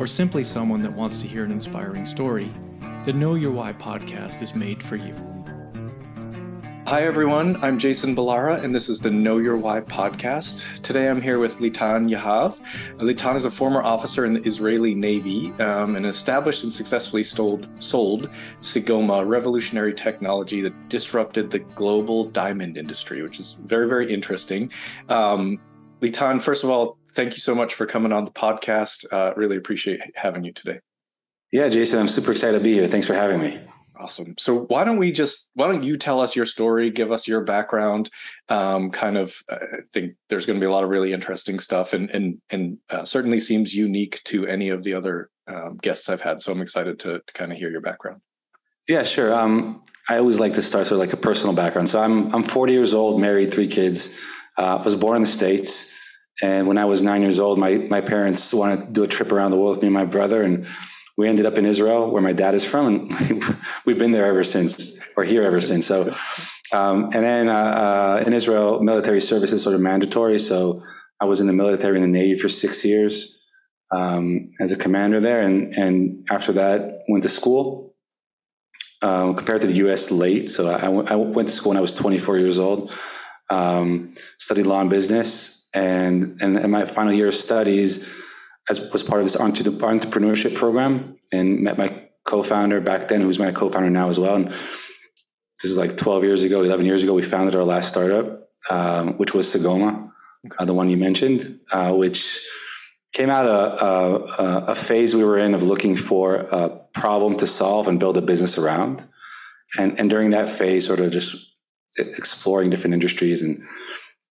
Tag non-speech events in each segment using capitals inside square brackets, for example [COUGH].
or simply someone that wants to hear an inspiring story, the Know Your Why podcast is made for you. Hi, everyone. I'm Jason Balara, and this is the Know Your Why podcast. Today I'm here with Litan Yahav. Litan is a former officer in the Israeli Navy um, and established and successfully sold, sold Segoma, revolutionary technology that disrupted the global diamond industry, which is very, very interesting. Um, Litan, first of all, thank you so much for coming on the podcast. Uh, really appreciate having you today. Yeah, Jason, I'm super excited to be here. Thanks for having me. Awesome. So why don't we just why don't you tell us your story, give us your background? Um, kind of, I think there's going to be a lot of really interesting stuff, and and and uh, certainly seems unique to any of the other um, guests I've had. So I'm excited to, to kind of hear your background. Yeah, sure. Um, I always like to start sort of like a personal background. So I'm I'm 40 years old, married, three kids. Uh, was born in the states, and when I was nine years old, my my parents wanted to do a trip around the world with me and my brother, and we ended up in Israel, where my dad is from, and [LAUGHS] we've been there ever since, or here ever since. So, um, and then uh, uh, in Israel, military service is sort of mandatory. So, I was in the military in the Navy for six years um, as a commander there, and and after that, went to school. Um, compared to the U.S., late. So I went to school when I was 24 years old. Um, studied law and business, and and in my final year of studies as was part of this entrepreneurship program and met my co-founder back then, who's my co-founder now as well. And this is like 12 years ago, 11 years ago, we founded our last startup, um, which was Segoma, uh, the one you mentioned, uh, which came out a, a, a, phase we were in of looking for a problem to solve and build a business around. And, and during that phase, sort of just exploring different industries and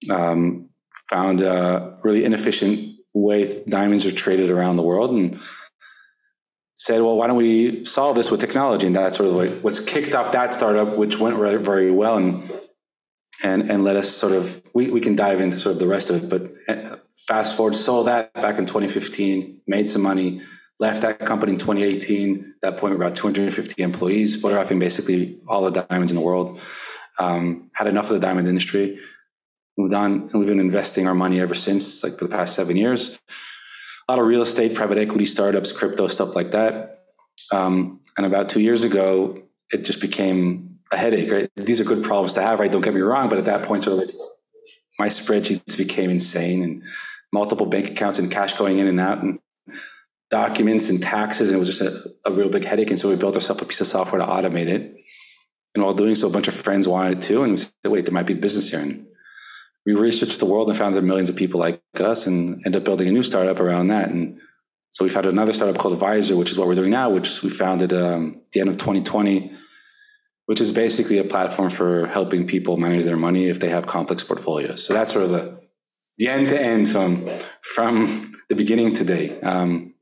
um, found a really inefficient way diamonds are traded around the world and said, well, why don't we solve this with technology? And that's sort of like what's kicked off that startup, which went very, very well and, and, and let us sort of, we, we can dive into sort of the rest of it. But uh, fast forward, sold that back in 2015, made some money, left that company in 2018. At that point, we were about 250 employees, photographing basically all the diamonds in the world. Um, had enough of the diamond industry moved on and we've been investing our money ever since, like for the past seven years. A lot of real estate, private equity startups, crypto, stuff like that. Um, and about two years ago, it just became a headache, right? These are good problems to have, right? Don't get me wrong. But at that point, sort of like my spreadsheets became insane and multiple bank accounts and cash going in and out and documents and taxes. And it was just a, a real big headache. And so we built ourselves a piece of software to automate it. And while doing so, a bunch of friends wanted it too. And we said, wait, there might be business here. And we researched the world and found there are millions of people like us and end up building a new startup around that. And so we founded another startup called Advisor, which is what we're doing now, which we founded um, at the end of 2020, which is basically a platform for helping people manage their money if they have complex portfolios. So that's sort of the, the end to end from, from the beginning today. Um,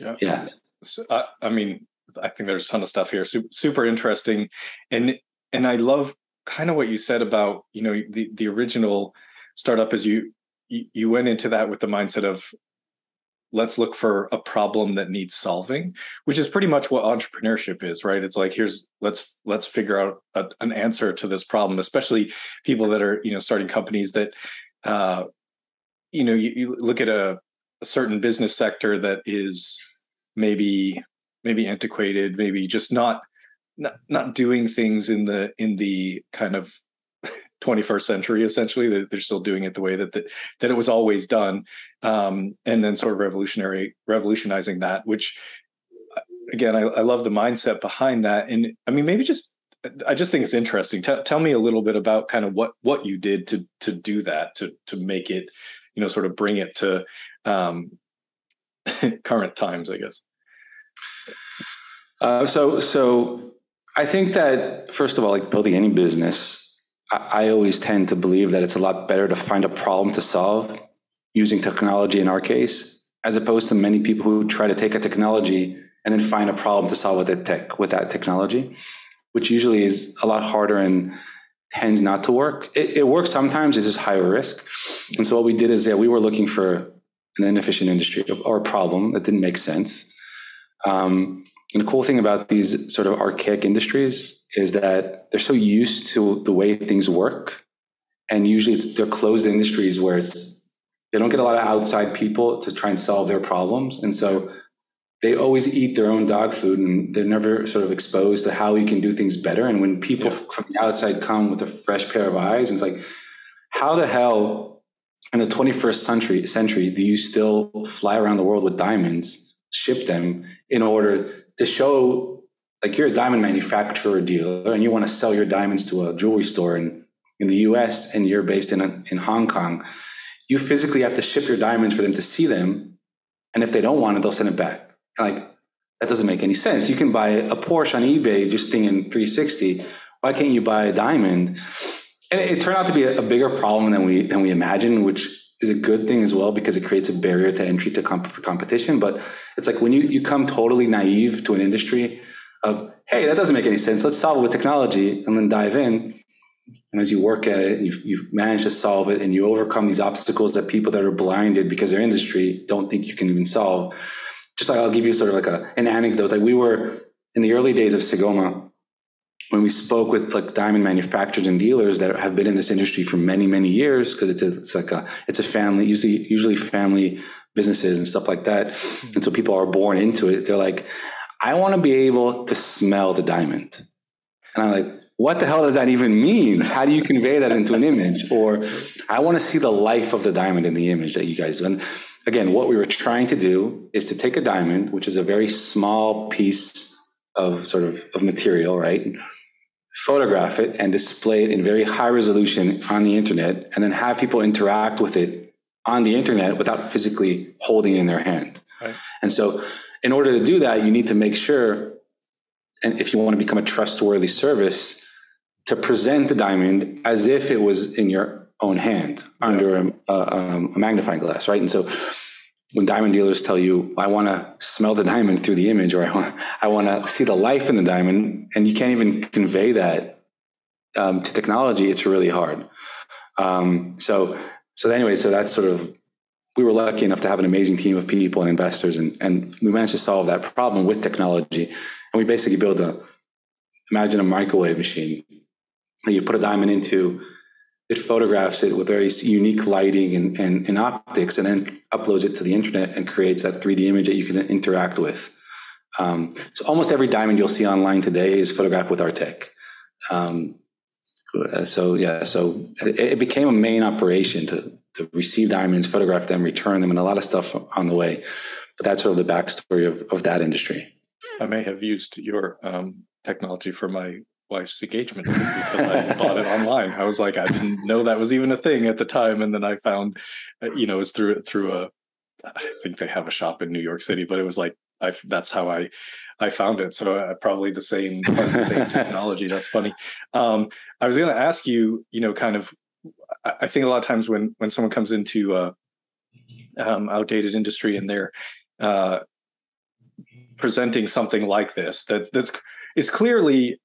yeah. yeah. So, uh, I mean, I think there's a ton of stuff here. Super, super interesting. And, and I love kind of what you said about you know the the original startup is you you went into that with the mindset of let's look for a problem that needs solving which is pretty much what entrepreneurship is right? It's like here's let's let's figure out a, an answer to this problem especially people that are you know starting companies that uh you know you, you look at a, a certain business sector that is maybe maybe antiquated maybe just not not not doing things in the in the kind of [LAUGHS] 21st century essentially they're still doing it the way that the, that it was always done um, and then sort of revolutionary revolutionizing that which uh, again I, I, love the mindset behind that. And i mean maybe just i just think it's interesting. Tell me a little bit about kind of what what you did to to do that to to make it you know sort of bring it to um, [LAUGHS] current times i guess. Uh, so so I think that first of all, like building any business, I, I always tend to believe that it's a lot better to find a problem to solve using technology in our case, as opposed to many people who try to take a technology and then find a problem to solve with that tech with that technology, which usually is a lot harder and tends not to work. It, it works sometimes; it's just higher risk. And so what we did is, yeah, we were looking for an inefficient industry or a problem that didn't make sense. Um, and the cool thing about these sort of archaic industries is that they're so used to the way things work, and usually it's they're closed industries where it's they don't get a lot of outside people to try and solve their problems, and so they always eat their own dog food and they're never sort of exposed to how you can do things better. And when people yeah. from the outside come with a fresh pair of eyes, it's like, how the hell in the 21st century century do you still fly around the world with diamonds, ship them in order to show like you're a diamond manufacturer dealer and you want to sell your diamonds to a jewelry store in, in the US and you're based in, a, in Hong Kong, you physically have to ship your diamonds for them to see them. And if they don't want it, they'll send it back like that doesn't make any sense. You can buy a Porsche on eBay just thinking 360. Why can't you buy a diamond? And it, turned out to be a, a, bigger problem than we than we imagined, which is a good thing as well because it creates a barrier to entry to comp- for competition. But it's like when you you come totally naive to an industry of hey, that doesn't make any sense. Let's solve it with technology and then dive in. And as you work at it, you've, you've managed to solve it and you overcome these obstacles that people that are blinded because their industry don't think you can even solve just like I'll give you sort of like a, an anecdote. Like we were in the early days of Segoma, when we spoke with like diamond manufacturers and dealers that have been in this industry for many, many years, because it's, it's like a, it's a family, usually, usually family businesses and stuff like that. Mm-hmm. And so people are born into it. They're like, I want to be able to smell the diamond. And I'm like, what the hell does that even mean? How do you convey that into an image? Or I want to see the life of the diamond in the image that you guys do. And again, what we were trying to do is to take a diamond, which is a very small piece of sort of, of material, right? Photograph it and display it in very high resolution on the internet, and then have people interact with it on the internet without physically holding it in their hand. Right. And so, in order to do that, you need to make sure, and if you want to become a trustworthy service, to present the diamond as if it was in your own hand under a, a, um, a magnifying glass, right? And so when diamond dealers tell you, I want to smell the diamond through the image, or I want, I want to see the life in the diamond, and you can't even convey that um, to technology, it's really hard. Um, so, so anyway, so that's sort of, we were lucky enough to have an amazing team of people and investors, and, and we managed to solve that problem with technology. And we basically built a, imagine a microwave machine that you put a diamond into, it photographs it with very unique lighting and, and, and, optics and then uploads it to the internet and creates that 3D image that you can interact with. Um, so almost every diamond you'll see online today is photographed with our tech. Um, so yeah, so it, it, became a main operation to, to receive diamonds, photograph them, return them, and a lot of stuff on the way. But that's sort of the backstory of, of that industry. I may have used your um, technology for my wife's engagement because I bought it online. I was like, I didn't know that was even a thing at the time, and then I found, uh, you know, it was through through a, I think they have a shop in New York City, but it was like I that's how I I found it. So uh, probably the same the same technology. That's funny. Um, I was going to ask you, you know, kind of. I think a lot of times when when someone comes into um, outdated industry and they're uh, presenting something like this, that that's it's clearly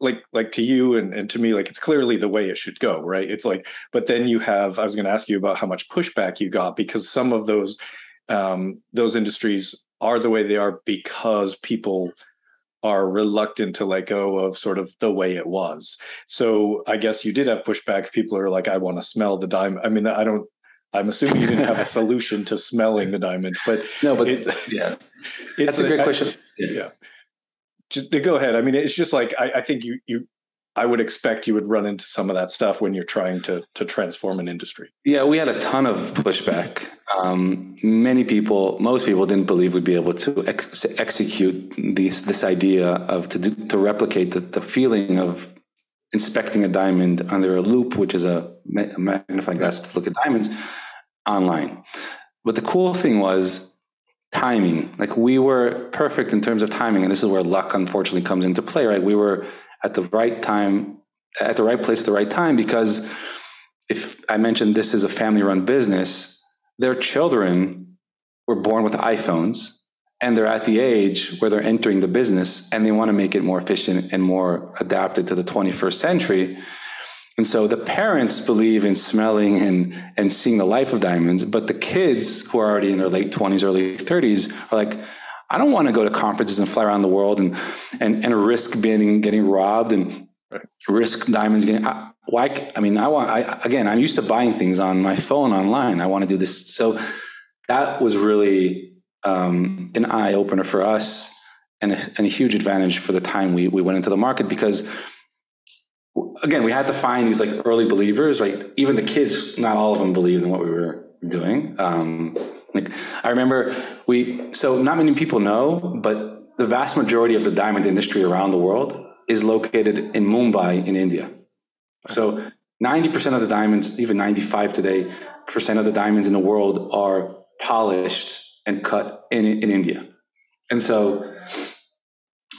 like like to you and, and to me like it's clearly the way it should go right? It's like but then you have i was going to ask you about how much pushback you got because some of those um those industries are the way they are because people are reluctant to let go of sort of the way it was. So i guess you did have pushback. People are like i want to smell the diamond. I mean i don't i'm assuming you didn't have a solution to smelling the diamond but no but it, yeah. that's a great I, question. Yeah. Just go ahead. I mean, it's just like I, I think you you I would expect you would run into some of that stuff when you're trying to to transform an industry. Yeah, we had a ton of pushback. Um, many people, most people, didn't believe we'd be able to ex- execute this this idea of to do, to replicate the, the feeling of inspecting a diamond under a loop, which is a magnifying glass to look at diamonds, online. But the cool thing was timing. Like we were perfect in terms of timing. And this is where luck unfortunately comes into play, right? We were at the right time, at the right place at the right time because if I mentioned this is a family run business, their children were born with iPhones and they're at the age where they're entering the business and they want to make it more efficient and more adapted to the 21st century. And so the parents believe in smelling and, and seeing the life of diamonds, but the kids who are already in their late 20s, early 30s are like, I don't want to go to conferences and fly around the world and and, and risk being getting robbed and risk diamonds getting. I, why? I mean, I want. I again, I'm used to buying things on my phone online. I want to do this. So that was really um, an eye opener for us and a, and a huge advantage for the time we we went into the market because again, we had to find these like early believers, right? Even the kids, not all of them believed in what we were doing. Um, like I remember we, so not many people know, but the vast majority of the diamond industry around the world is located in Mumbai in India. So 90% of the diamonds, even 95 today, percent of the diamonds in the world are polished and cut in, in India. And so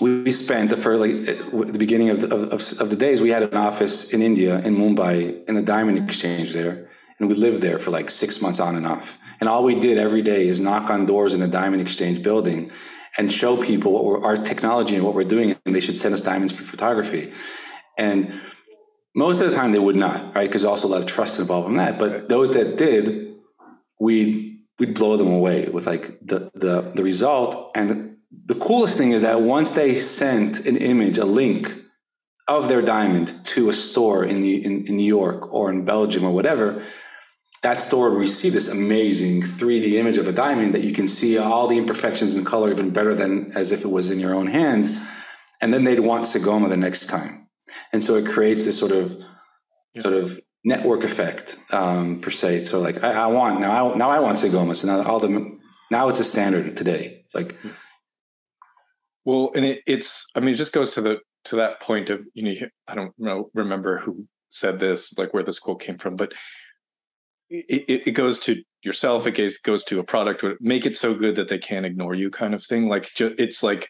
we spent the like the beginning of the, of, of the days we had an office in India in Mumbai in the diamond exchange there and we lived there for like six months on and off. And all we did every day is knock on doors in the diamond exchange building and show people what we're, our technology and what we're doing and they should send us diamonds for photography. And most of the time they would not right? Because also a lot of trust involved in that. But those that did we'd we'd blow them away with like the the, the result and the coolest thing is that once they sent an image, a link of their diamond to a store in, the, in, in New York or in Belgium or whatever, that store would receive this amazing 3D image of a diamond that you can see all the imperfections in color even better than as if it was in your own hand. And then they'd want Segoma the next time. And so it creates this sort of yeah. sort of network effect um, per se. So like I, I, want now I now I want Segoma. So now all the now it's a standard today. It's like well, and it, it's I mean it just goes to the to that point of you know I don't know remember who said this like where this quote came from, but it, it goes to yourself. It goes goes to a product. Make it so good that they can't ignore you, kind of thing. Like it's like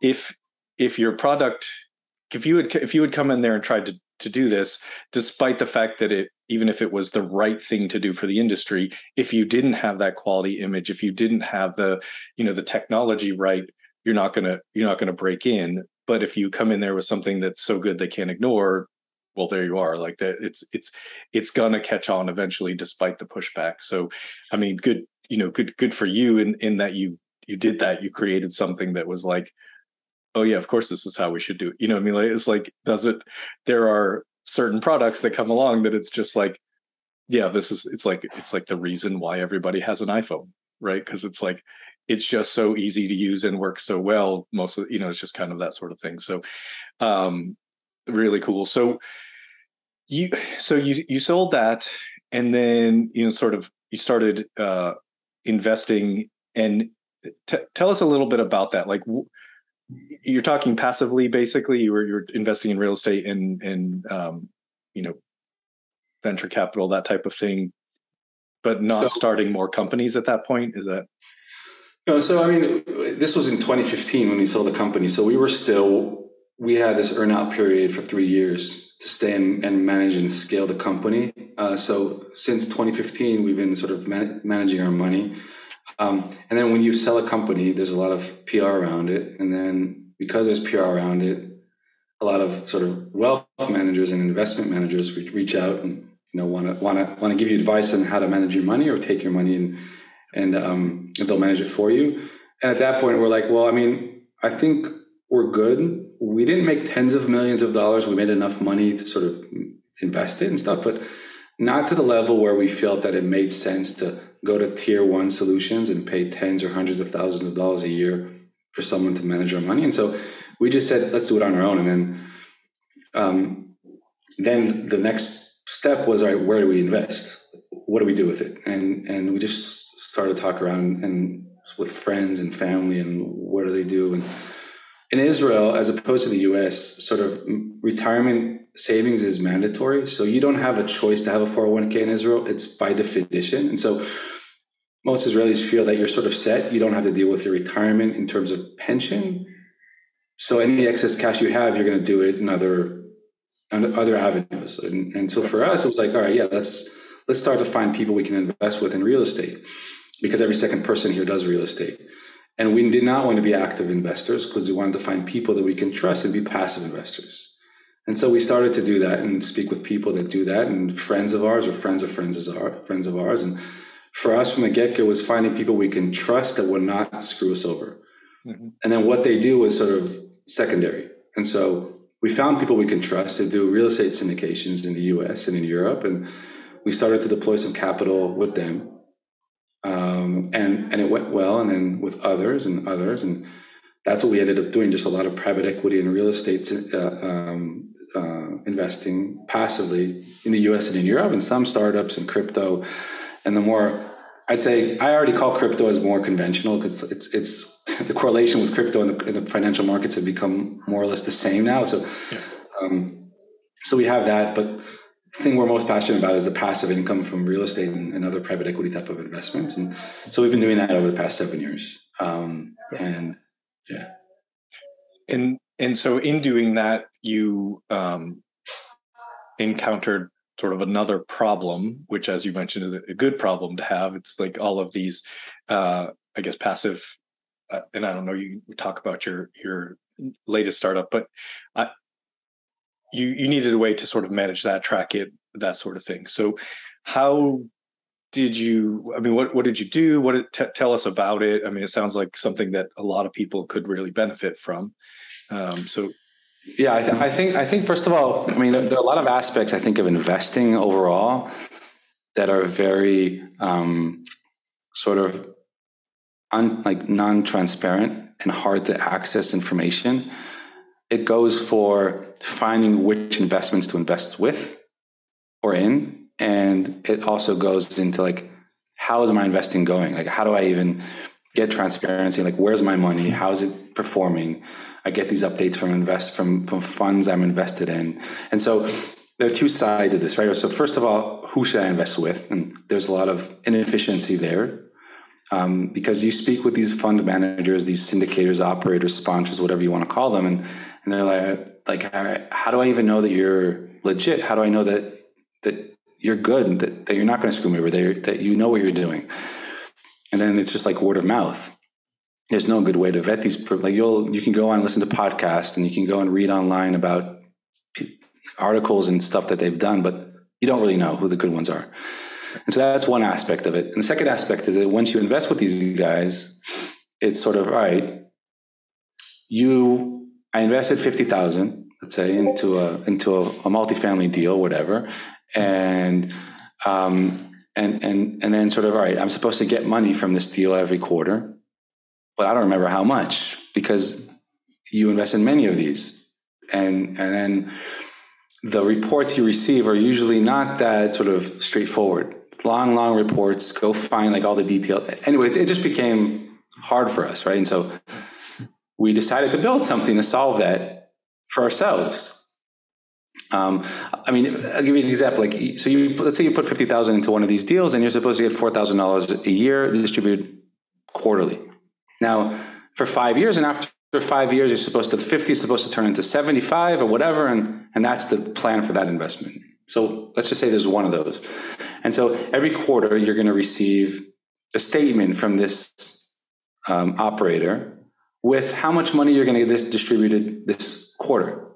if if your product if you would if you would come in there and tried to to do this, despite the fact that it even if it was the right thing to do for the industry, if you didn't have that quality image, if you didn't have the you know the technology right, you're not gonna you're not gonna break in. But if you come in there with something that's so good they can't ignore, well, there you are. Like that, it's it's it's gonna catch on eventually, despite the pushback. So, I mean, good you know, good good for you in in that you you did that. You created something that was like, oh yeah, of course this is how we should do it. You know, I mean, like it's like does it? There are certain products that come along that it's just like, yeah, this is it's like it's like the reason why everybody has an iPhone, right? Because it's like it's just so easy to use and works so well most of you know it's just kind of that sort of thing. So um really cool. So you so you you sold that and then you know sort of you started uh investing and t- tell us a little bit about that. Like w- you're talking passively basically? You were you're investing in real estate and and um you know venture capital that type of thing but not so, starting more companies at that point? Is that no, so I mean, this was in 2015 when we sold the company. So we were still, we had this earnout period for three years to stay and, and manage and scale the company. Uh, so since 2015, we've been sort of man- managing our money. Um, and then when you sell a company, there's a lot of PR around it. And then because there's PR around it, a lot of sort of wealth managers and investment managers reach out and you know want to want to want to give you advice on how to manage your money or take your money and and um, they'll manage it for you. And at that point, we're like, well, I mean, I think we're good. We didn't make tens of millions of dollars. We made enough money to sort of invest it and stuff, but not to the level where we felt that it made sense to go to tier one solutions and pay tens or hundreds of thousands of dollars a year for someone to manage our money. And so we just said, let's do it on our own. And then, um, then the next step was, all right, where do we invest? What do we do with it? And and we just started to talk around and with friends and family and what do they do and in Israel, as opposed to the US, sort of retirement savings is mandatory. So you don't have a choice to have a 401k in Israel. It's by definition. And so most Israelis feel that you're sort of set. You don't have to deal with your retirement in terms of pension. So any excess cash you have, you're going to do it in other, in other avenues. And, and so for us, it was like, all right, yeah, let's, let's start to find people we can invest with in real estate because every second person here does real estate. And we did not want to be active investors because we wanted to find people that we can trust and be passive investors. And so we started to do that and speak with people that do that and friends of ours or friends of friends of ours, friends of ours. And for us from the get go was finding people we can trust that will not screw us over. Mm-hmm. And then what they do was sort of secondary. And so we found people we can trust to do real estate syndications in the US and in Europe. And we started to deploy some capital with them. Um, and, and it went well. And then with others and others. And that's what we ended up doing just a lot of private equity and real estate uh, um, uh, investing passively in the US and in Europe, and some startups and crypto. And the more, I'd say, I already call crypto as more conventional because it's it's [LAUGHS] the correlation with crypto and the, the, financial markets have become more or less the same now. So, yeah. um, so we have that, but thing we're most passionate about is the passive income from real estate and, and, other private equity type of investments. And so we've been doing that over the past seven years. Um, and yeah. And and so in doing that, you um, encountered sort of another problem, which, as you mentioned, is a good problem to have. It's like all of these, uh, I guess, passive. Uh, and I don't know. You talk about your your latest startup, but uh, you you needed a way to sort of manage that, track it, that sort of thing. So, how did you? I mean, what what did you do? What t- tell us about it? I mean, it sounds like something that a lot of people could really benefit from. Um, so yeah, I, th- I, think I think first of all, I mean, there, there, are a lot of aspects I think of investing overall that are very um, sort of un, like non-transparent and hard to access information. It goes for finding which investments to invest with or in, and it also goes into like how is my investing going? Like, how do I even get transparency? Like, where's my money? How is it performing? I get these updates from invest from from funds I'm invested in, and so there are two sides of this, right? So first of all, who should I invest with? And there's a lot of inefficiency there um, because you speak with these fund managers, these syndicators, operators, sponsors, whatever you want to call them, and and they're like, like, how do I even know that you're legit? How do I know that that you're good, that, that you're not going to screw me over, that, that you know what you're doing? And then it's just like word of mouth there's no good way to vet these. Like you'll, you can go on and listen to podcasts and you can go and read online about articles and stuff that they've done, but you don't really know who the good ones are. And so that's one aspect of it. And the second aspect is that once you invest with these guys, it's sort of, all right, you, I invested 50,000, let's say into a, into a, a multifamily deal, whatever. And, um, and, and, and then sort of, all right, I'm supposed to get money from this deal every quarter but I don't remember how much because you invest in many of these. And, and then the reports you receive are usually not that sort of straightforward. Long, long reports, go find like all the detail. Anyway, it just became hard for us, right? And so we decided to build something to solve that for ourselves. Um, I mean, I'll give you an example. Like, so you let's say you put fifty thousand into one of these deals, and you're supposed to get four thousand dollars a year distributed quarterly. Now, for five years, and after five years, you're supposed to 50 is supposed to turn into 75 or whatever, and, and that's the plan for that investment. So let's just say there's one of those. And so every quarter, you're going to receive a statement from this um, operator with how much money you're going to get distributed this quarter.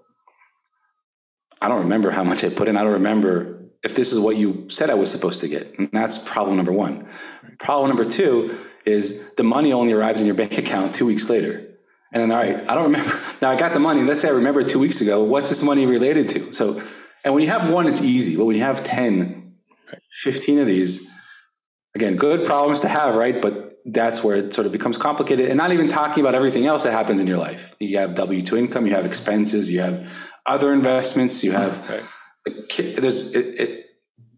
I don't remember how much I put in. I don't remember if this is what you said I was supposed to get. And that's problem number one. Problem number two is the money only arrives in your bank account two weeks later. And then, all right, I don't remember. [LAUGHS] Now I got the money. Let's say I remember two weeks ago. What's this money related to? So, and when you have one, it's easy. But when you have 10, 15 of these, again, good problems to have, right? But that's where it sort of becomes complicated. And not even talking about everything else that happens in your life. You have W 2 income, you have expenses, you have other investments, you have, right. there's, it, it,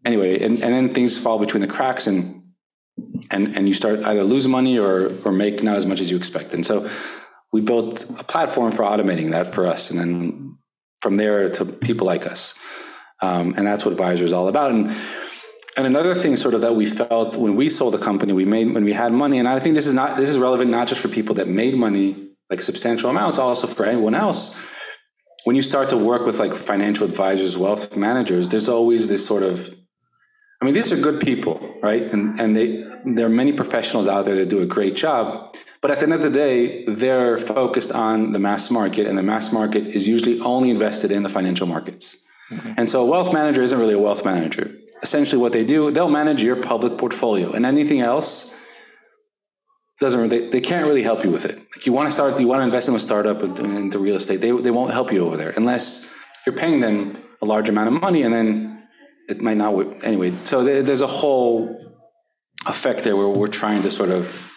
anyway, and, and then things fall between the cracks. And and and you start either lose money or or make not as much as you expect. And so we built a platform for automating that for us, and then from there to people like us, um, and that's what Advisor is all about. And and another thing, sort of that we felt when we sold the company, we made when we had money, and I think this is not this is relevant not just for people that made money like substantial amounts, also for anyone else. When you start to work with like financial advisors, wealth managers, there's always this sort of I mean, these are good people, right? And and they there are many professionals out there that do a great job, But at the end of the day, they're focused on the mass market, and the mass market is usually only invested in the financial markets. And so a wealth manager isn't really a wealth manager. Essentially, what they do, they'll manage your public portfolio, and anything else doesn't they, they can't really help you with it. Like you want to start, you want to invest in a startup into real estate, they they won't help you over there unless you're paying them a large amount of money, and then it might not. Anyway, so there's a whole effect there where we're trying to sort of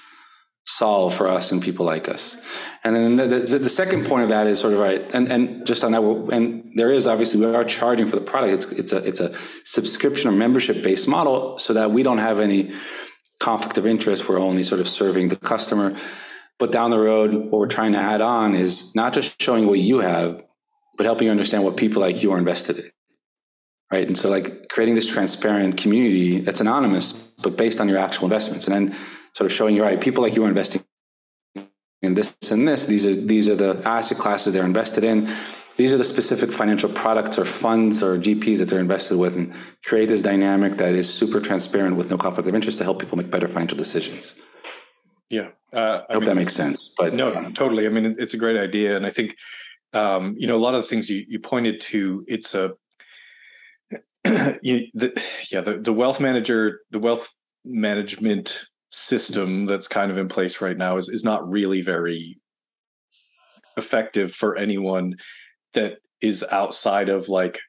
solve for us and people like us. And then the, the, the, second point of that is sort of right, and, and just on that, and there is obviously we are charging for the product. It's it's a it's a subscription or membership based model, so that we don't have any conflict of interest. We're only sort of serving the customer. But down the road, what we're trying to add on is not just showing what you have, but helping you understand what people like you are invested in. Right. And so like creating this transparent community that's anonymous, but based on your actual investments. And then sort of showing you, right, people like you are investing in this and this. These are these are the asset classes they're invested in. These are the specific financial products or funds or GPs that they're invested with, and create this dynamic that is super transparent with no conflict of interest to help people make better financial decisions. Yeah, uh, I, hope mean, that makes sense. But no, um, totally. I mean, it's a great idea, and I think um, you know a lot of the things you, you pointed to. It's a [CLEARS THROAT] you, the, yeah, the, the wealth manager, the wealth management system that's kind of in place right now is is not really very effective for anyone that is outside of like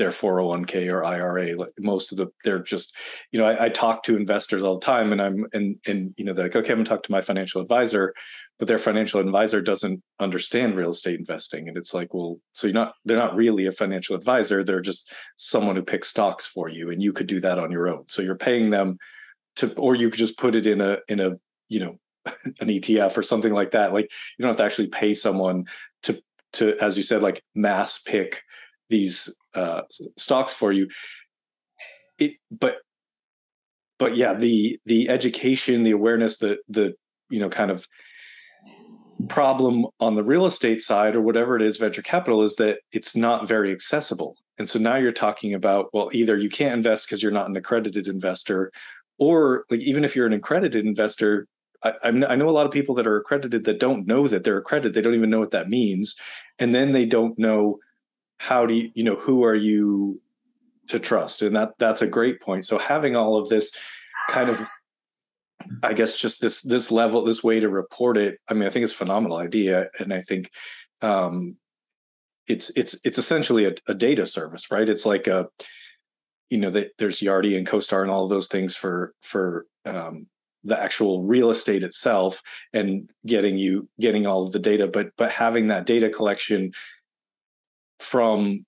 their 401k or IRA. Like most of the, they're just, you know, I, I, talk to investors all the time and I'm, and, and, you know, they're like, okay, I'm gonna talk to my financial advisor, but their financial advisor doesn't understand real estate investing. And it's like, well, so you're not, they're not really a financial advisor. They're just someone who picks stocks for you. And you could do that on your own. So you're paying them to, or you could just put it in a, in a, you know, [LAUGHS] an ETF or something like that. Like you don't have to actually pay someone to to as you said like mass pick these uh, stocks for you. It but but yeah the the education the awareness the the you know kind of problem on the real estate side or whatever it is venture capital is that it's not very accessible and so now you're talking about well either you can't invest because you're not an accredited investor or like even if you're an accredited investor I, I, know a lot of people that are accredited that don't know that they're accredited. They don't even know what that means. And then they don't know how do you you know who are you to trust? And that that's a great point. So having all of this kind of i guess just this this level this way to report it i mean i think it's a phenomenal idea. And i think um it's it's it's essentially a, a data service right? It's like a you know, that there's Yardi and CoStar and all of those things for for um, the actual real estate itself and getting you getting all of the data, but but having that data collection from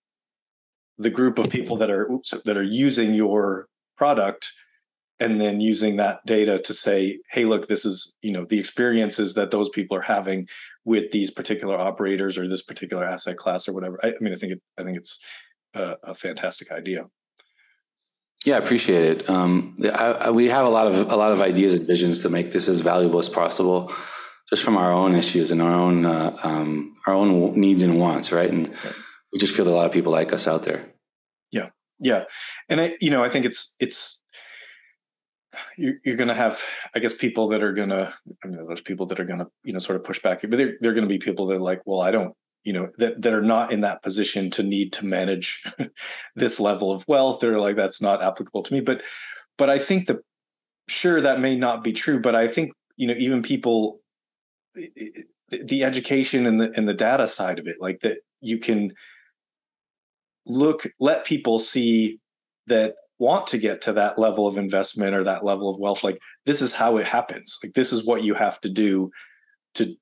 the group of people that are oops, that are using your product and then using that data to say hey look this is you know the experiences that those people are having with these particular operators or this particular asset class or whatever. I, I mean i think it, i think it's a, a fantastic idea yeah, I appreciate it. Um, I, I, we have a lot of a lot of ideas and visions to make this as valuable as possible, just from our own issues and our own uh, um, our own needs and wants, right? And we just feel a lot of people like us out there. Yeah, yeah, and I, you know, I think it's it's you're, you're going to have, I guess, people that are going to, I mean, there's people that are going to, you know, sort of push back, but they're, they're going to be people that are like, well, I don't, you know that that are not in that position to need to manage [LAUGHS] this level of wealth they're like that's not applicable to me. But but i think the sure that may not be true but i think you know even people the education and the and the data side of it like that you can look let people see that want to get to that level of investment or that level of wealth like this is how it happens. Like this is what you have to do to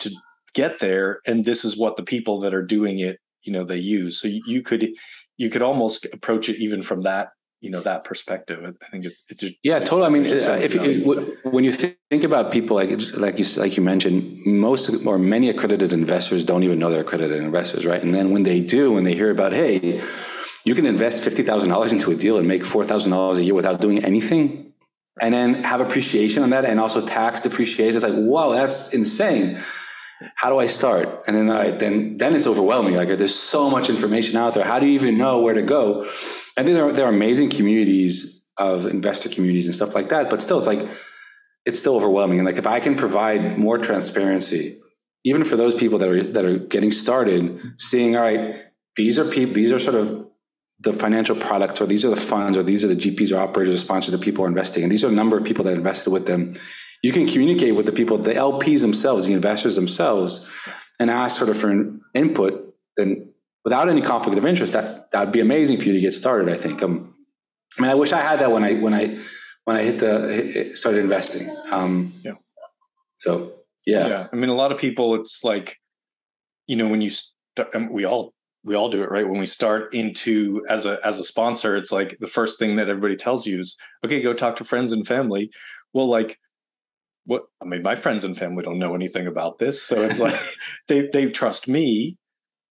to get there and this is what the people that are doing it you know they use. So you, could you could almost approach it even from that you know that perspective. I think it's, it's just, yeah totally. I mean uh, if you, when you think about people like like you like you mentioned most or many accredited investors don't even know they're accredited investors right? And then when they do when they hear about hey you can invest $50000 into a deal and make $4000 a year without doing anything and then have appreciation on that and also tax depreciation it's like wow that's insane how do I start? And then I then then it's overwhelming. Like there's so much information out there. How do you even know where to go? And then there are, there are amazing communities of investor communities and stuff like that. But still, it's like it's still overwhelming. And like if I can provide more transparency, even for those people that are that are getting started, seeing all right, these are people, these are sort of the financial products, or these are the funds, or these are the GPs or operators or sponsors that people are investing, and these are a number of people that invested with them. You can communicate with the people, the LPs themselves, the investors themselves, and ask sort of for an input. Then, without any conflict of interest, that that'd be amazing for you to get started. I think. Um, I mean, I wish I had that when I when I when I hit the started investing. Um, yeah. So yeah. yeah, I mean, a lot of people, it's like, you know, when you start, we all we all do it right when we start into as a as a sponsor it's like the first thing that everybody tells you is okay go talk to friends and family well like what i mean my friends and family don't know anything about this so it's like [LAUGHS] they they trust me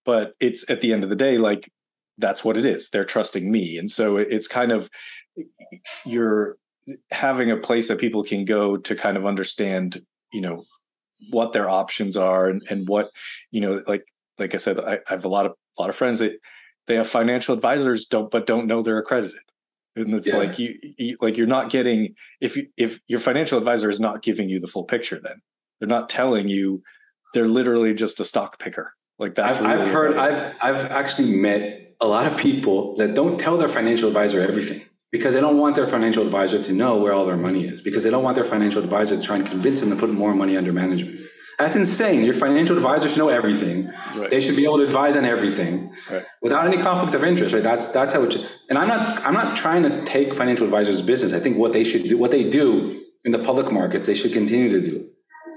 but it's at the end of the day like that's what it is. They're trusting me and so it's kind of you're having a place that people can go to kind of understand you know what their options are and, and what you know like like i said I, I have a lot of a lot of friends that they have financial advisors don't but don't know they're accredited and it's yeah. like you, you, like you're not getting if you, if your financial advisor is not giving you the full picture then they're not telling you they're literally just a stock picker like that's I've, really I've heard I've I've actually met a lot of people that don't tell their financial advisor everything because they don't want their financial advisor to know where all their money is because they don't want their financial advisor to try and convince them to put more money under management. That's insane. Your financial advisor should know everything. Right. They should be able to advise on everything right. without any conflict of interest. Right? That's that's how it. Should, and I'm not I'm not trying to take financial advisors' business. I think what they should do, what they do in the public markets, they should continue to do.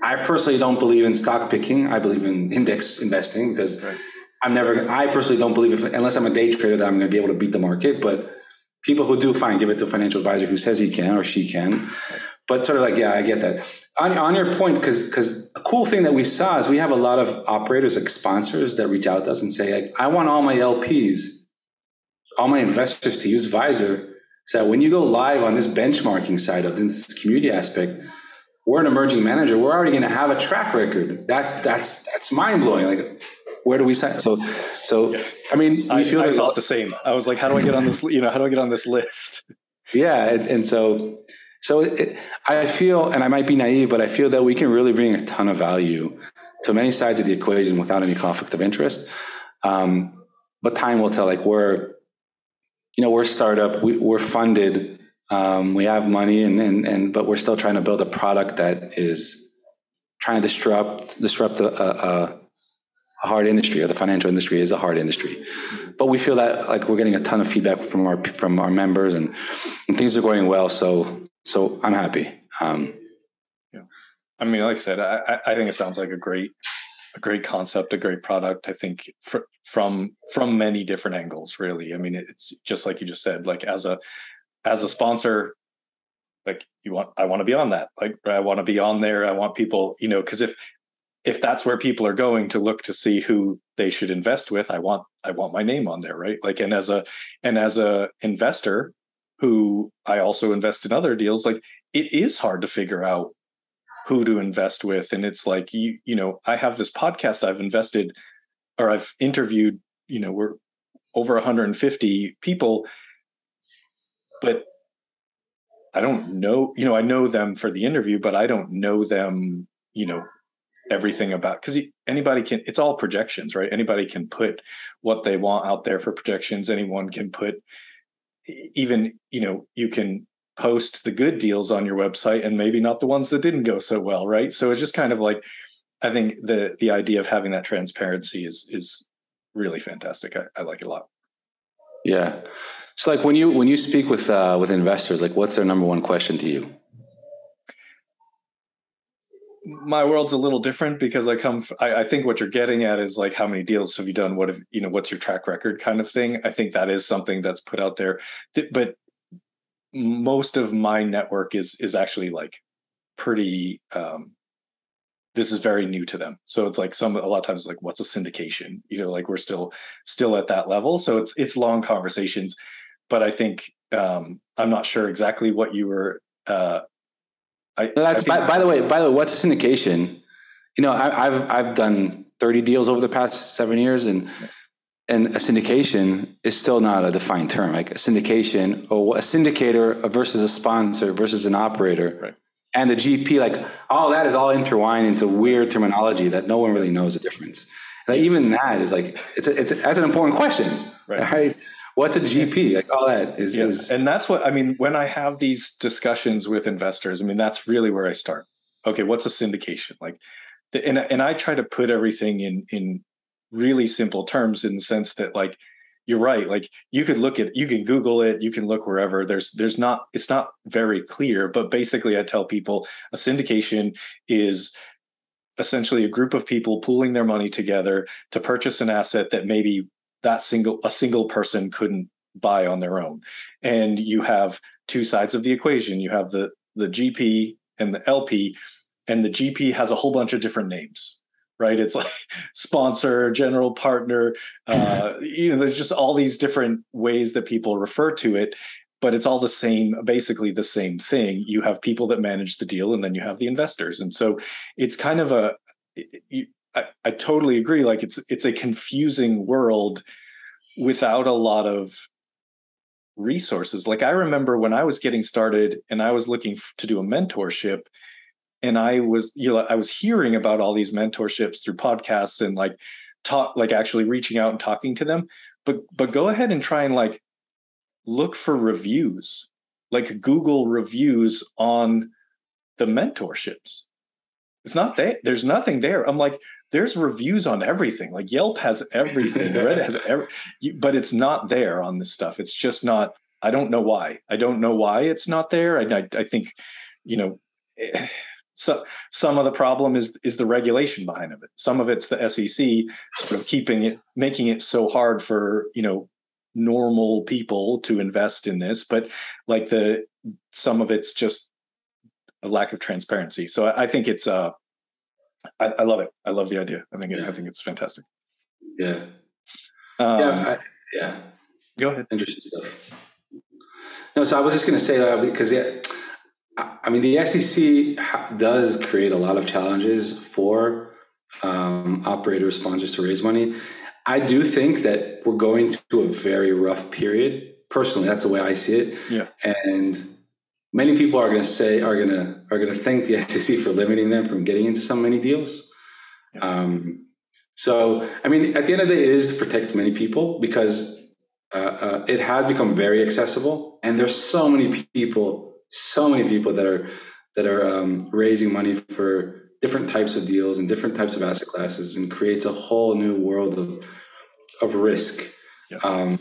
I personally don't believe in stock picking. I believe in index investing because right. I'm never. I personally don't believe if unless I'm a day trader that I'm going to be able to beat the market, but people who do fine give it to a financial advisor who says he can or she can but sort of like yeah i get that on, on your point because because a cool thing that we saw is we have a lot of operators like sponsors that reach out to us and say like i want all my lps all my investors to use Vyzer so when you go live on this benchmarking side of this community aspect we're an emerging manager we're already going to have a track record that's that's that's mind-blowing like where do we sign? So, so yeah. I mean, I, feel I felt the same. I was like, how do I get on this? You know, how do I get on this list? Yeah, and, and so, so it, I feel, and I might be naive, but I feel that we can really bring a ton of value to many sides of the equation without any conflict of interest. Um, but time will tell. Like we're, you know, we're a startup. We, we're funded. Um, we have money, and, and and but we're still trying to build a product that is trying to disrupt disrupt a, a, a hard industry or the financial industry is a hard industry but we feel that like we're getting a ton of feedback from our from our members and, and things are going well so so i'm happy. Um, yeah. I mean like i said i i think it sounds like a great a great concept a great product. I think fr- from from many different angles really. I mean it's just like you just said like as a as a sponsor like you want i want to be on that. Like i want to be on there. I want people you know because if if that's where people are going to look to see who they should invest with i want i want my name on there right? Like and as a and as a investor who i also invest in other deals like it is hard to figure out who to invest with. And it's like you you know i have this podcast i've invested or i've interviewed you know we're over 150 people but i don't know you know i know them for the interview but i don't know them you know everything about because anybody can it's all projections right? Anybody can put what they want out there for projections. Anyone can put even you know you can post the good deals on your website and maybe not the ones that didn't go so well right? So it's just kind of like i think the the idea of having that transparency is is really fantastic. I, I like it a lot. Yeah. So like when you when you speak with uh with investors like what's their number one question to you my world's a little different because I come. I, I, think what you're getting at is like how many deals have you done? What have you know? What's your track record? Kind of thing. I think that is something that's put out there, but most of my network is is actually like pretty. um This is very new to them, so it's like some a lot of times like what's a syndication? You know, like we're still still at that level, so it's it's long conversations. But I think um I'm not sure exactly what you were uh I, that's by, by, the way. By the way, what's a syndication? You know, I, have I've done thirty deals over the past seven years, and and a syndication is still not a defined term. Like a syndication or a syndicator versus a sponsor versus an operator. Right. and the GP, like all that is all intertwined into weird terminology that no one really knows the difference. Like even that is like it's a, it's a, that's an important question, right? right? What's a GP? Like all that is, yeah. is, and that's what I mean when I have these discussions with investors. I mean that's really where I start. Okay, what's a syndication? Like, the, and and I try to put everything in in really simple terms in the sense that like you're right like you could look at you can google it you can look wherever there's there's not it's not very clear but basically i tell people a syndication is essentially a group of people pooling their money together to purchase an asset that maybe that single a single person couldn't buy on their own and you have two sides of the equation you have the the gp and the lp and the gp has a whole bunch of different names right? It's like [LAUGHS] sponsor, general partner. Uh, [LAUGHS] you know, there's just all these different ways that people refer to it, but it's all the same, basically the same thing. You have people that manage the deal, and then you have the investors, and so it's kind of a. I, I totally agree. Like it's it's a confusing world without a lot of resources. Like I remember when I was getting started and I was looking to do a mentorship and I was you know I was hearing about all these mentorships through podcasts and like talk like actually reaching out and talking to them. But but go ahead and try and like look for reviews. Like Google reviews on the mentorships. It's not there. There's nothing there. I'm like there's reviews on everything like Yelp has everything [LAUGHS] Reddit has every but it's not there on this stuff it's just not I don't know why I don't know why it's not there I I, I think you know eh, so some of the problem is is the regulation behind of it. Some of it's the SEC sort of keeping it, making it so hard for you know normal people to invest in this. But like the some of it's just a lack of transparency. So I, I think it's uh, I, I, love it. I love the idea. I think it, yeah. I think it's fantastic. Yeah. Um, yeah. I, yeah. Go ahead. Interesting stuff. No, so I was just going to say that because yeah I mean, the SEC does create a lot of challenges for um, operator sponsors to raise money. I do think that we're going to a very rough period. Personally, that's the way I see it. Yeah. And many people are going to say are going to are going to thank the [LAUGHS] SEC for limiting them from getting into so many deals. Um, so, I mean, at the end of the day, it is to protect many people because uh, uh, it has become very accessible, and there's so many people so many people that are that are um, raising money for different types of deals and different types of asset classes, and creates a whole new world of of risk. Yeah. Um,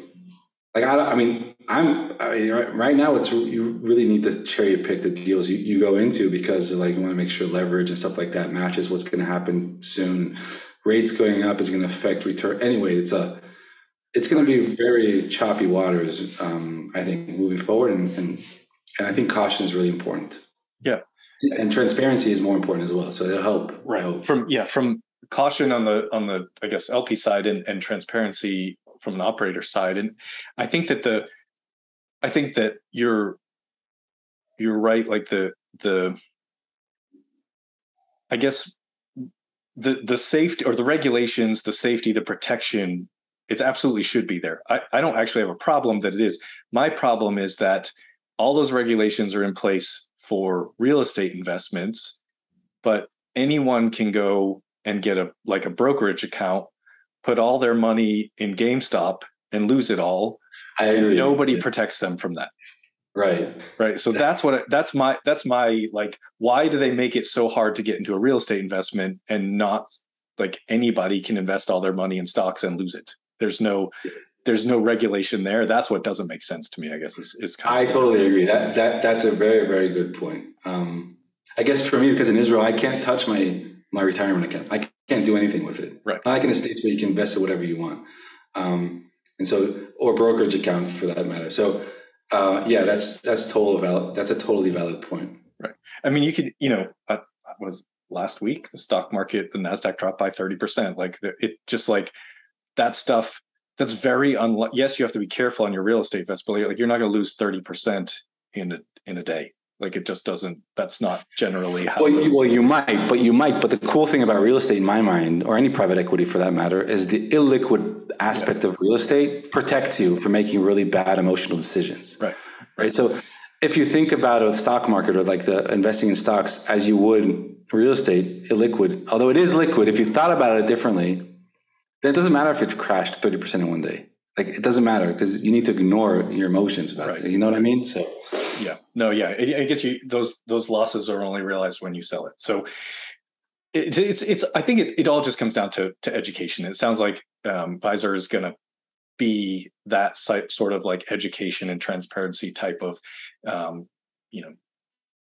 like I, I mean, I'm I mean, right, right, now. It's you really need to cherry pick the deals you, you go into because like you want to make sure leverage and stuff like that matches what's going to happen soon. Rates going up is going to affect return anyway. It's a it's going to be very choppy waters. Um, I think moving forward, and, and and I think caution is really important. Yeah. And transparency is more important as well. So it'll help. Right. Help. From yeah, from caution on the on the I guess LP side and, and transparency from an operator side. And I think that the I think that you're you're right, like the the I guess the the safety or the regulations, the safety, the protection, it absolutely should be there. I, I don't actually have a problem that it is. My problem is that all those regulations are in place for real estate investments, but anyone can go and get a like a brokerage account, put all their money in GameStop and lose it all. And nobody yeah. protects them from that. Right. Right. So that's what that's my that's my like why do they make it so hard to get into a real estate investment and not like anybody can invest all their money in stocks and lose it. There's no there's no regulation there. That's what doesn't make sense to me. I guess is, is kind I totally agree. That that that's a very very good point. Um, I guess for me, because in Israel, I can't touch my my retirement account. I can't do anything with it. Right. Like in the states where you can invest it whatever you want, um, and so or brokerage account for that matter. So uh, yeah, that's that's total valid. That's a totally valid point. Right. I mean, you could you know uh, was last week the stock market the Nasdaq dropped by thirty percent. Like it just like that stuff that's very unlike. Yes, you have to be careful on your real estate investment, like you're not going to lose thirty percent in a in a day. Like it just doesn't. That's not generally how. Well, you, well, you might, but you might. But the cool thing about real estate, in my mind, or any private equity for that matter, is the illiquid aspect yeah. of real estate protects you from making really bad emotional decisions. Right. Right. So if you think about a stock market or like the investing in stocks as you would real estate, illiquid, although it is liquid, if you thought about it differently, then it doesn't matter if it crashed 30% in one day. Like it doesn't matter because you need to ignore your emotions about right. it. You know what I mean? So yeah, no, yeah. I guess you those those losses are only realized when you sell it. So it, it's it's. I think it, it all just comes down to to education. It sounds like um, Vyzer is going to be that site, sort of like education and transparency type of um, you know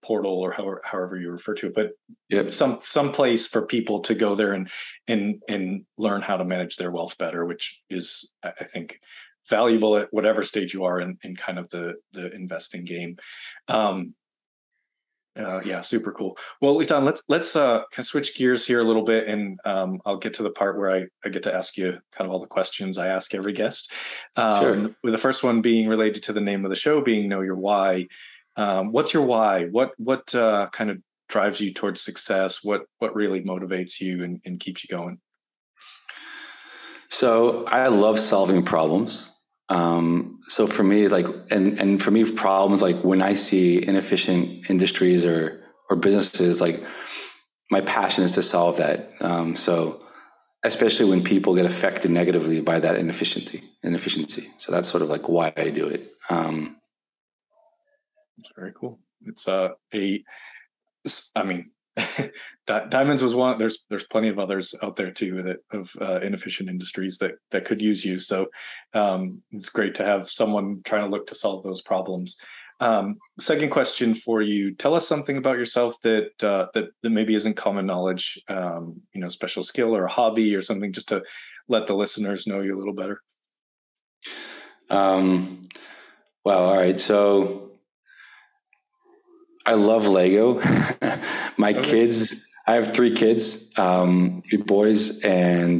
portal or however, however you refer to it but yep. some some place for people to go there and and and learn how to manage their wealth better which is i think valuable at whatever stage you are in, in kind of the the investing game um uh, yeah, super cool. Well, Litan, let's let's uh, switch gears here a little bit, and um, I'll get to the part where I, I get to ask you kind of all the questions I ask every guest. Um, sure. With the first one being related to the name of the show, being "Know Your Why." Um, what's your why? What what uh, kind of drives you towards success? What what really motivates you and, and keeps you going? So I love solving problems. Um, so for me, like, and and for me, problems like when I see inefficient industries or or businesses, like my passion is to solve that. Um, so especially when people get affected negatively by that inefficiency, inefficiency. So that's sort of like why I do it. Um, it's very cool. It's uh, a, I mean, [LAUGHS] diamonds was one. There's there's plenty of others out there too that of uh, inefficient industries that that could use you. So um, it's great to have someone trying to look to solve those problems. Um, second question for you: Tell us something about yourself that uh, that that maybe isn't common knowledge. Um, you know, special skill or a hobby or something, just to let the listeners know you a little better. Um. Well, all right. So I love Lego. [LAUGHS] My okay. kids, I have three kids, um, three boys, and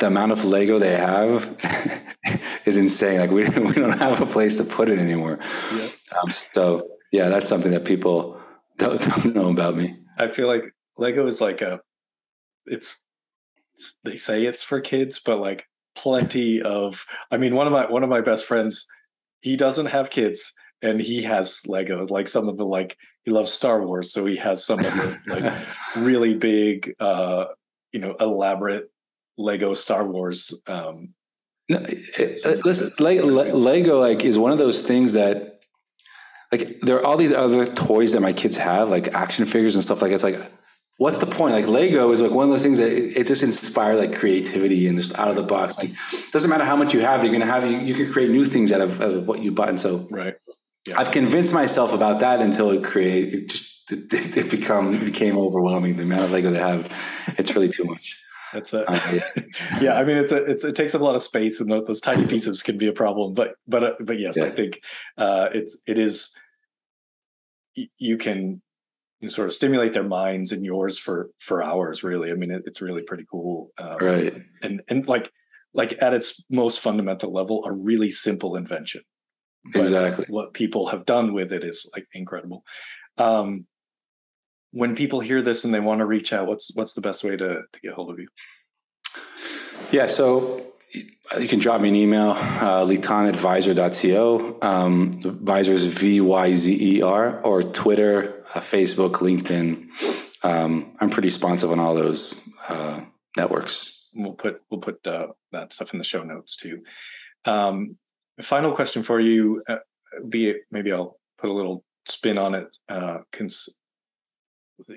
the amount of Lego they have [LAUGHS] is insane. Like we [LAUGHS] we don't have a place to put it anymore. Yeah. Um, so yeah, that's something that people don't, [LAUGHS] don't know about me. I feel like Lego is like a, it's they say it's for kids, but like plenty of. I mean, one of my one of my best friends, he doesn't have kids, and he has Legos, like some of the like he loves Star Wars, so he has some of the like [LAUGHS] really big, uh, you know, elaborate Lego Star Wars. Um, no, it, uh, listen, Le- Lego like is one of those things that like there are all these other toys that my kids have, like action figures and stuff like that. It's like what's the point? Like Lego is like one of those things that it, it just inspires like creativity and just out of the box. Like doesn't matter how much you have, you're gonna have you, you can create new things out of, out of what you bought. And so right. Yeah. I've convinced myself about that until it create it just it, it become it became overwhelming. The amount of Lego they have, it's really too much. That's it. Uh, [LAUGHS] yeah, I mean, it's a it's it takes up a lot of space, and those, those tiny pieces can be a problem. But but uh, but yes, yeah. I think uh, it's it is. You can sort of stimulate their minds and yours for for hours. Really, I mean, it, it's really pretty cool. Um, right. And and like like at its most fundamental level, a really simple invention exactly. what people have done with it is like incredible. Um, when people hear this and they want to reach out what's what's the best way to to get hold of you? Yeah so you can drop me an email uh, litan@vyzer.co um, Vyzer is v-y-z-e-r or twitter uh, facebook linkedin. Um, i'm pretty responsive on all those uh, networks. We'll put we'll put uh, that stuff in the show notes too. Um, final question for you, uh, be it maybe I'll put a little spin on it. Uh, cons-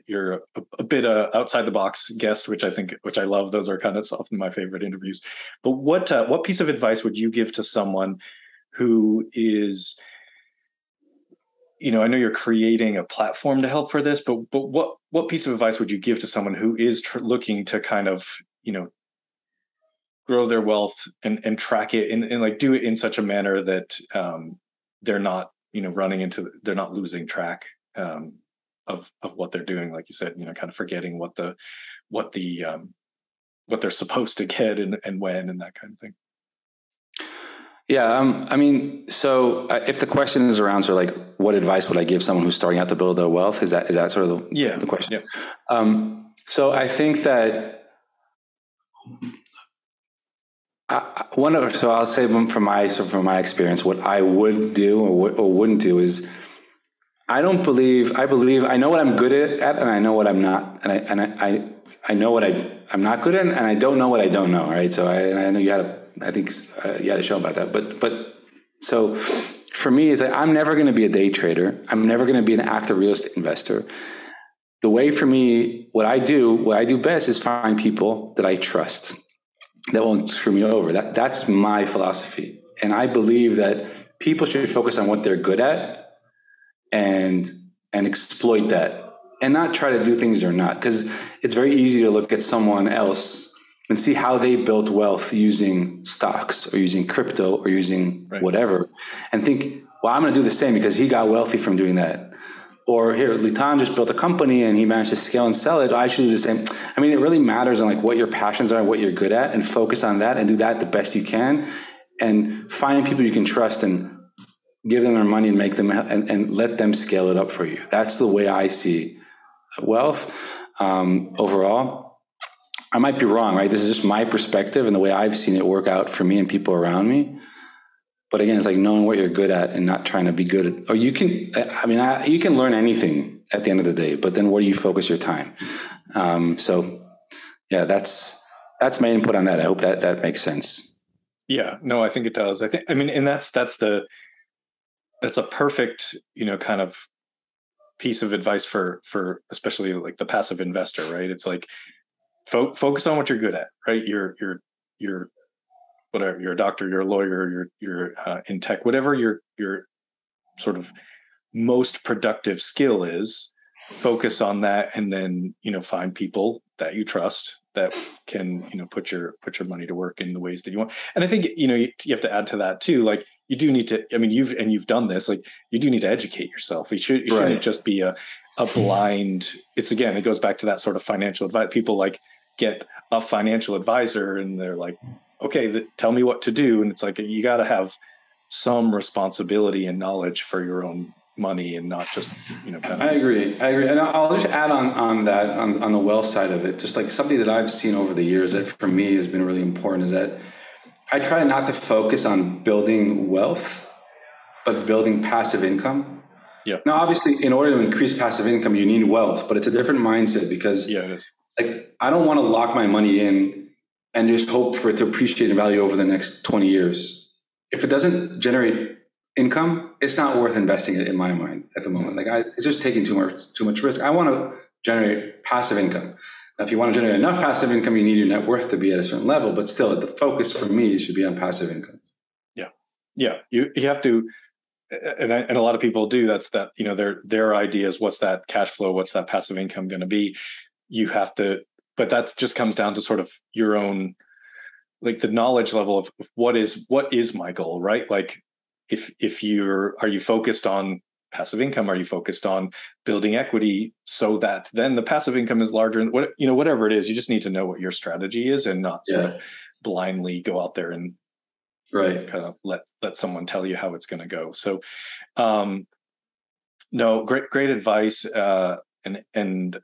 you're a, a bit uh, outside the box guest, which I think, which I love. Those are kind of often my favorite interviews. But what uh, what piece of advice would you give to someone who is, you know, I know you're creating a platform to help for this, but but what what piece of advice would you give to someone who is tr- looking to kind of you know grow their wealth and and track it and, and like do it in such a manner that um, they're not you know running into they're not losing track um, of of what they're doing like you said you know kind of forgetting what the what the um, what they're supposed to get and, and when and that kind of thing. Yeah um, i mean so uh, if the question is around sort of like what advice would i give someone who's starting out to build their wealth is that is that sort of the, yeah. the question? Yeah. Um, so i think that I, one of so I'll say from my so from my experience, what I would do or, or wouldn't do is I don't believe. I believe I know what I'm good at, and I know what I'm not, and I and I I, I know what I I'm not good at, and I don't know what I don't know. Right. So I I know you had a I think uh, you had a show about that, but but so for me, it's like I'm never going to be a day trader. I'm never going to be an active real estate investor. The way for me, what I do, what I do best is find people that I trust that won't screw me over. That that's my philosophy, and I believe that people should focus on what they're good at and and exploit that and not try to do things they're not because it's very easy to look at someone else and see how they built wealth using stocks or using crypto or using right. whatever and think well i'm going to do the same because he got wealthy from doing that or here litan just built a company and he managed to scale and sell it i should do the same i mean it really matters on like what your passions are and what you're good at and focus on that and do that the best you can and find people you can trust and give them their money and make them and, and let them scale it up for you. That's the way I see wealth um, overall. I might be wrong, right? This is just my perspective and the way I've seen it work out for me and people around me. But again, it's like knowing what you're good at and not trying to be good at. Or you can, I mean, I, you can learn anything at the end of the day, but then where do you focus your time? Um, so, yeah, that's that's my input on that. I hope that that makes sense. Yeah, no, I think it does. I think, I mean, and that's that's the that's a perfect you know kind of piece of advice for for especially like the passive investor right it's like fo- focus on what you're good at right you're you're you're whatever you're a doctor you're a lawyer you're you're uh, in tech whatever your your sort of most productive skill is focus on that and then you know find people that you trust that can you know put your put your money to work in the ways that you want. And i think you know you, you have to add to that too like you do need to i mean you've and you've done this like you do need to educate yourself. You should you shouldn't just be a a blind it's again it goes back to that sort of financial advice people like get a financial advisor and they're like okay the, tell me what to do. And it's like you got to have some responsibility and knowledge for your own money and not just you know kind of I agree. I agree. And I'll just add on on that on, on the wealth side of it. Just like something that I've seen over the years that for me has been really important is that I try not to focus on building wealth but building passive income. Yeah. Now obviously in order to increase passive income you need wealth but it's a different mindset because yeah it is. like I don't want to lock my money in and just hope for it to appreciate in value over the next 20 years if it doesn't generate income, it's not worth investing it in my mind at the moment. Like I, it's just taking too much too much risk. I want to generate passive income. Now, if you want to generate enough passive income, you need your net worth to be at a certain level. But still, the focus for me should be on passive income. Yeah, yeah. You you have to, and I, and a lot of people do. That's that. You know, their their idea is what's that cash flow? What's that passive income going to be? You have to, but that just comes down to sort of your own like the knowledge level of what is what is my goal right? Like if if you're are you focused on passive income? Are you focused on building equity so that then the passive income is larger and what you know whatever it is you just need to know what your strategy is and not yeah. sort of blindly go out there and right. kind of let let someone tell you how it's going to go. So um no great great advice uh and and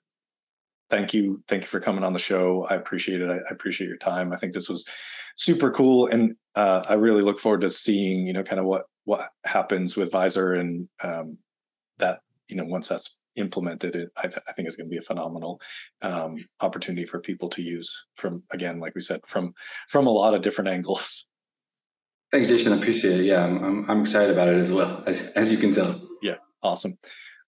thank you thank you for coming on the show i appreciate it i, I appreciate your time i think this was super cool and uh, i really look forward to seeing you know kind of what what happens with Vyzer and um, that you know once that's implemented, it I, th- I think is going to be a phenomenal um, opportunity for people to use from again, like we said, from from a lot of different angles. Thanks, Jason. I appreciate it. Yeah, I'm, I'm, I'm excited about it as well, as, as you can tell. Yeah, awesome.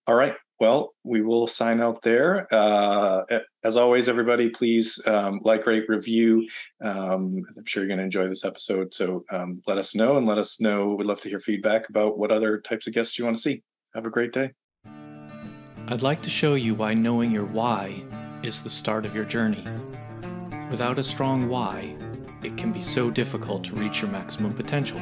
All right. Well, we will sign out there. Uh, as always, everybody, please um, like, rate, review. Um, I'm sure you're going to enjoy this episode. So um, let us know and let us know. We'd love to hear feedback about what other types of guests you want to see. Have a great day. I'd like to show you why knowing your why is the start of your journey. Without a strong why, it can be so difficult to reach your maximum potential.